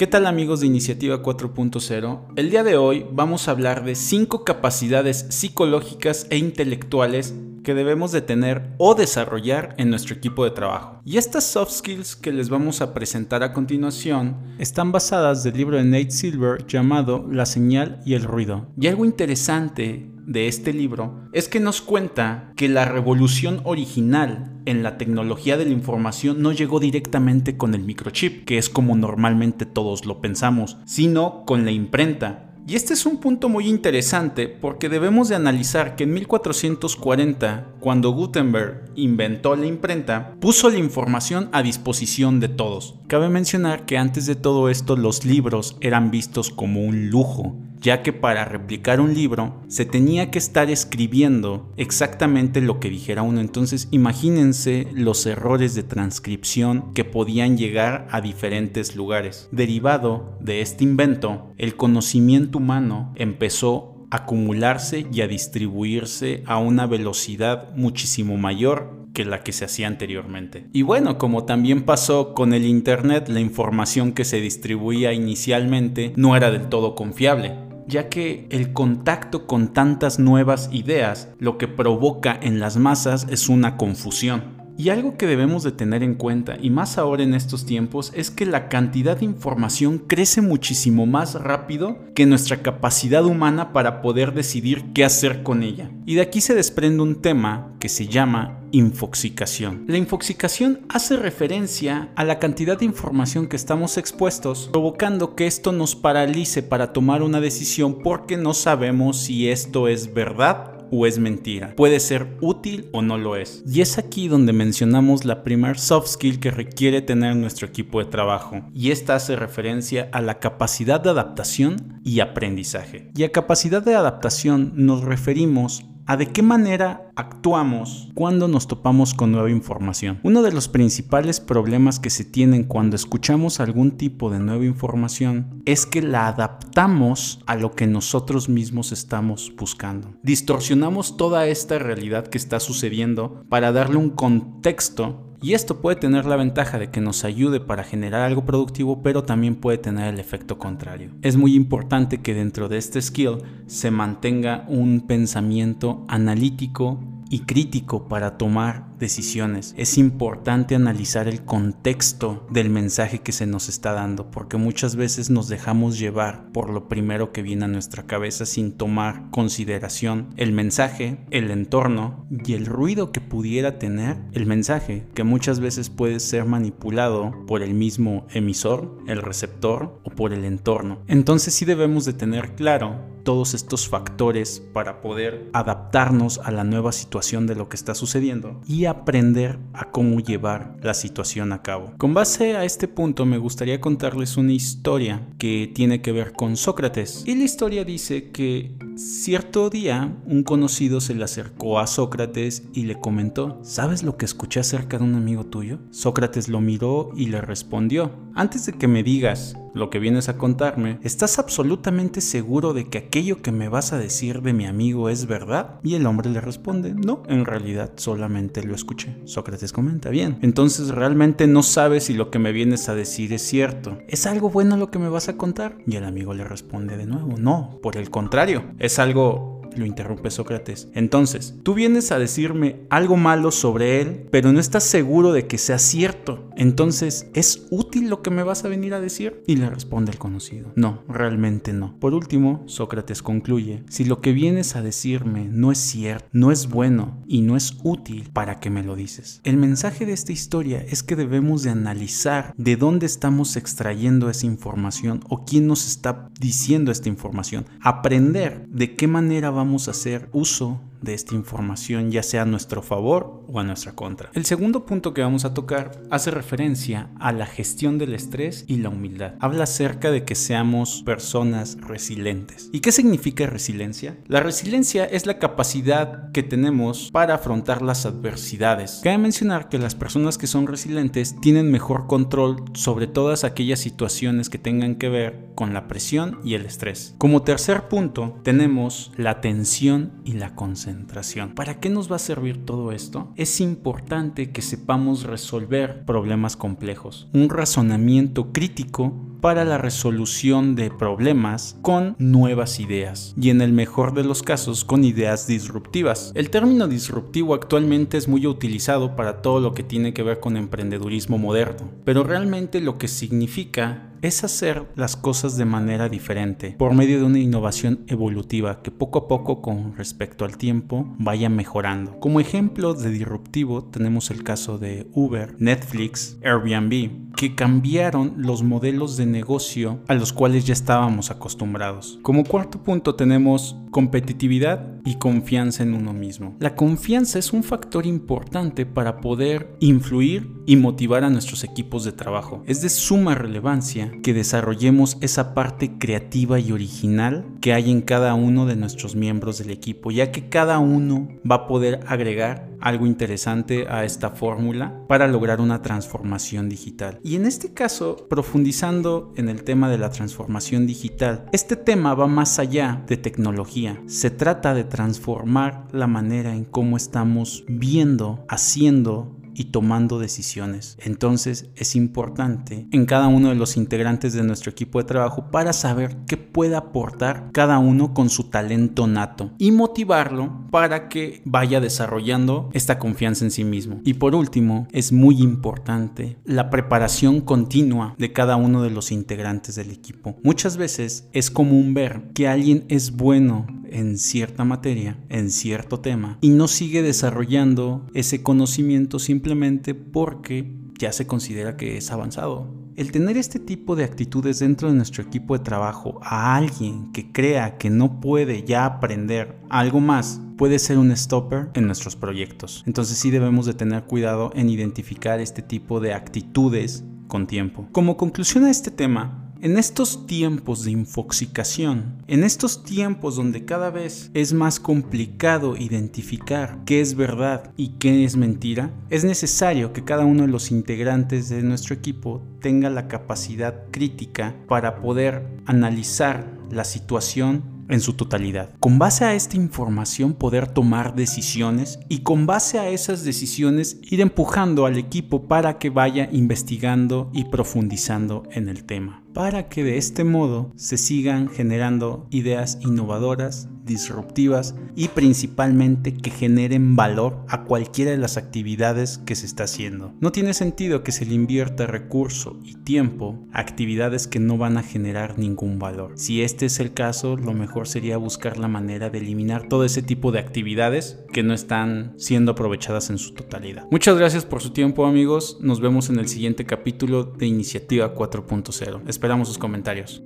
¿Qué tal amigos de Iniciativa 4.0? El día de hoy vamos a hablar de 5 capacidades psicológicas e intelectuales que debemos de tener o desarrollar en nuestro equipo de trabajo. Y estas soft skills que les vamos a presentar a continuación están basadas del libro de Nate Silver llamado La señal y el ruido. Y algo interesante de este libro es que nos cuenta que la revolución original en la tecnología de la información no llegó directamente con el microchip, que es como normalmente todos lo pensamos, sino con la imprenta. Y este es un punto muy interesante porque debemos de analizar que en 1440, cuando Gutenberg inventó la imprenta, puso la información a disposición de todos. Cabe mencionar que antes de todo esto los libros eran vistos como un lujo, ya que para replicar un libro se tenía que estar escribiendo exactamente lo que dijera uno. Entonces imagínense los errores de transcripción que podían llegar a diferentes lugares. Derivado de este invento, el conocimiento humano empezó a acumularse y a distribuirse a una velocidad muchísimo mayor que la que se hacía anteriormente. Y bueno, como también pasó con el Internet, la información que se distribuía inicialmente no era del todo confiable ya que el contacto con tantas nuevas ideas lo que provoca en las masas es una confusión. Y algo que debemos de tener en cuenta, y más ahora en estos tiempos, es que la cantidad de información crece muchísimo más rápido que nuestra capacidad humana para poder decidir qué hacer con ella. Y de aquí se desprende un tema que se llama infoxicación. La infoxicación hace referencia a la cantidad de información que estamos expuestos, provocando que esto nos paralice para tomar una decisión porque no sabemos si esto es verdad o es mentira. Puede ser útil o no lo es. Y es aquí donde mencionamos la primer soft skill que requiere tener nuestro equipo de trabajo. Y esta hace referencia a la capacidad de adaptación y aprendizaje. Y a capacidad de adaptación nos referimos a de qué manera actuamos cuando nos topamos con nueva información. Uno de los principales problemas que se tienen cuando escuchamos algún tipo de nueva información es que la adaptamos a lo que nosotros mismos estamos buscando. Distorsionamos toda esta realidad que está sucediendo para darle un contexto y esto puede tener la ventaja de que nos ayude para generar algo productivo, pero también puede tener el efecto contrario. Es muy importante que dentro de este skill se mantenga un pensamiento analítico y crítico para tomar decisiones. Es importante analizar el contexto del mensaje que se nos está dando, porque muchas veces nos dejamos llevar por lo primero que viene a nuestra cabeza sin tomar consideración el mensaje, el entorno y el ruido que pudiera tener el mensaje, que muchas veces puede ser manipulado por el mismo emisor, el receptor o por el entorno. Entonces sí debemos de tener claro todos estos factores para poder adaptarnos a la nueva situación de lo que está sucediendo y aprender a cómo llevar la situación a cabo. Con base a este punto me gustaría contarles una historia que tiene que ver con Sócrates. Y la historia dice que cierto día un conocido se le acercó a Sócrates y le comentó, ¿sabes lo que escuché acerca de un amigo tuyo? Sócrates lo miró y le respondió, antes de que me digas lo que vienes a contarme, ¿estás absolutamente seguro de que aquello que me vas a decir de mi amigo es verdad? Y el hombre le responde, no, en realidad solamente lo escuché. Sócrates comenta, bien, entonces realmente no sabes si lo que me vienes a decir es cierto. ¿Es algo bueno lo que me vas a contar? Y el amigo le responde de nuevo, no, por el contrario, algo lo interrumpe Sócrates. Entonces, tú vienes a decirme algo malo sobre él, pero no estás seguro de que sea cierto. Entonces, ¿es útil lo que me vas a venir a decir? Y le responde el conocido. No, realmente no. Por último, Sócrates concluye, si lo que vienes a decirme no es cierto, no es bueno y no es útil, ¿para qué me lo dices? El mensaje de esta historia es que debemos de analizar de dónde estamos extrayendo esa información o quién nos está diciendo esta información. Aprender de qué manera vamos a hacer uso de esta información, ya sea a nuestro favor o a nuestra contra. El segundo punto que vamos a tocar hace referencia a la gestión del estrés y la humildad. Habla acerca de que seamos personas resilientes. ¿Y qué significa resiliencia? La resiliencia es la capacidad que tenemos para afrontar las adversidades. Cabe mencionar que las personas que son resilientes tienen mejor control sobre todas aquellas situaciones que tengan que ver con la presión y el estrés. Como tercer punto tenemos la atención y la ¿Para qué nos va a servir todo esto? Es importante que sepamos resolver problemas complejos. Un razonamiento crítico para la resolución de problemas con nuevas ideas y en el mejor de los casos con ideas disruptivas. El término disruptivo actualmente es muy utilizado para todo lo que tiene que ver con emprendedurismo moderno, pero realmente lo que significa es hacer las cosas de manera diferente, por medio de una innovación evolutiva que poco a poco con respecto al tiempo vaya mejorando. Como ejemplo de disruptivo tenemos el caso de Uber, Netflix, Airbnb, que cambiaron los modelos de negocio a los cuales ya estábamos acostumbrados. Como cuarto punto tenemos competitividad y confianza en uno mismo. La confianza es un factor importante para poder influir y motivar a nuestros equipos de trabajo. Es de suma relevancia que desarrollemos esa parte creativa y original que hay en cada uno de nuestros miembros del equipo, ya que cada uno va a poder agregar algo interesante a esta fórmula para lograr una transformación digital. Y en este caso, profundizando en el tema de la transformación digital, este tema va más allá de tecnología. Se trata de transformar la manera en cómo estamos viendo, haciendo y tomando decisiones. Entonces es importante en cada uno de los integrantes de nuestro equipo de trabajo para saber qué puede aportar cada uno con su talento nato y motivarlo para que vaya desarrollando esta confianza en sí mismo. Y por último, es muy importante la preparación continua de cada uno de los integrantes del equipo. Muchas veces es común ver que alguien es bueno en cierta materia, en cierto tema, y no sigue desarrollando ese conocimiento simplemente porque ya se considera que es avanzado. El tener este tipo de actitudes dentro de nuestro equipo de trabajo a alguien que crea que no puede ya aprender algo más puede ser un stopper en nuestros proyectos. Entonces sí debemos de tener cuidado en identificar este tipo de actitudes con tiempo. Como conclusión a este tema, en estos tiempos de infoxicación, en estos tiempos donde cada vez es más complicado identificar qué es verdad y qué es mentira, es necesario que cada uno de los integrantes de nuestro equipo tenga la capacidad crítica para poder analizar la situación en su totalidad. Con base a esta información poder tomar decisiones y con base a esas decisiones ir empujando al equipo para que vaya investigando y profundizando en el tema. Para que de este modo se sigan generando ideas innovadoras disruptivas y principalmente que generen valor a cualquiera de las actividades que se está haciendo. No tiene sentido que se le invierta recurso y tiempo a actividades que no van a generar ningún valor. Si este es el caso, lo mejor sería buscar la manera de eliminar todo ese tipo de actividades que no están siendo aprovechadas en su totalidad. Muchas gracias por su tiempo amigos, nos vemos en el siguiente capítulo de Iniciativa 4.0. Esperamos sus comentarios.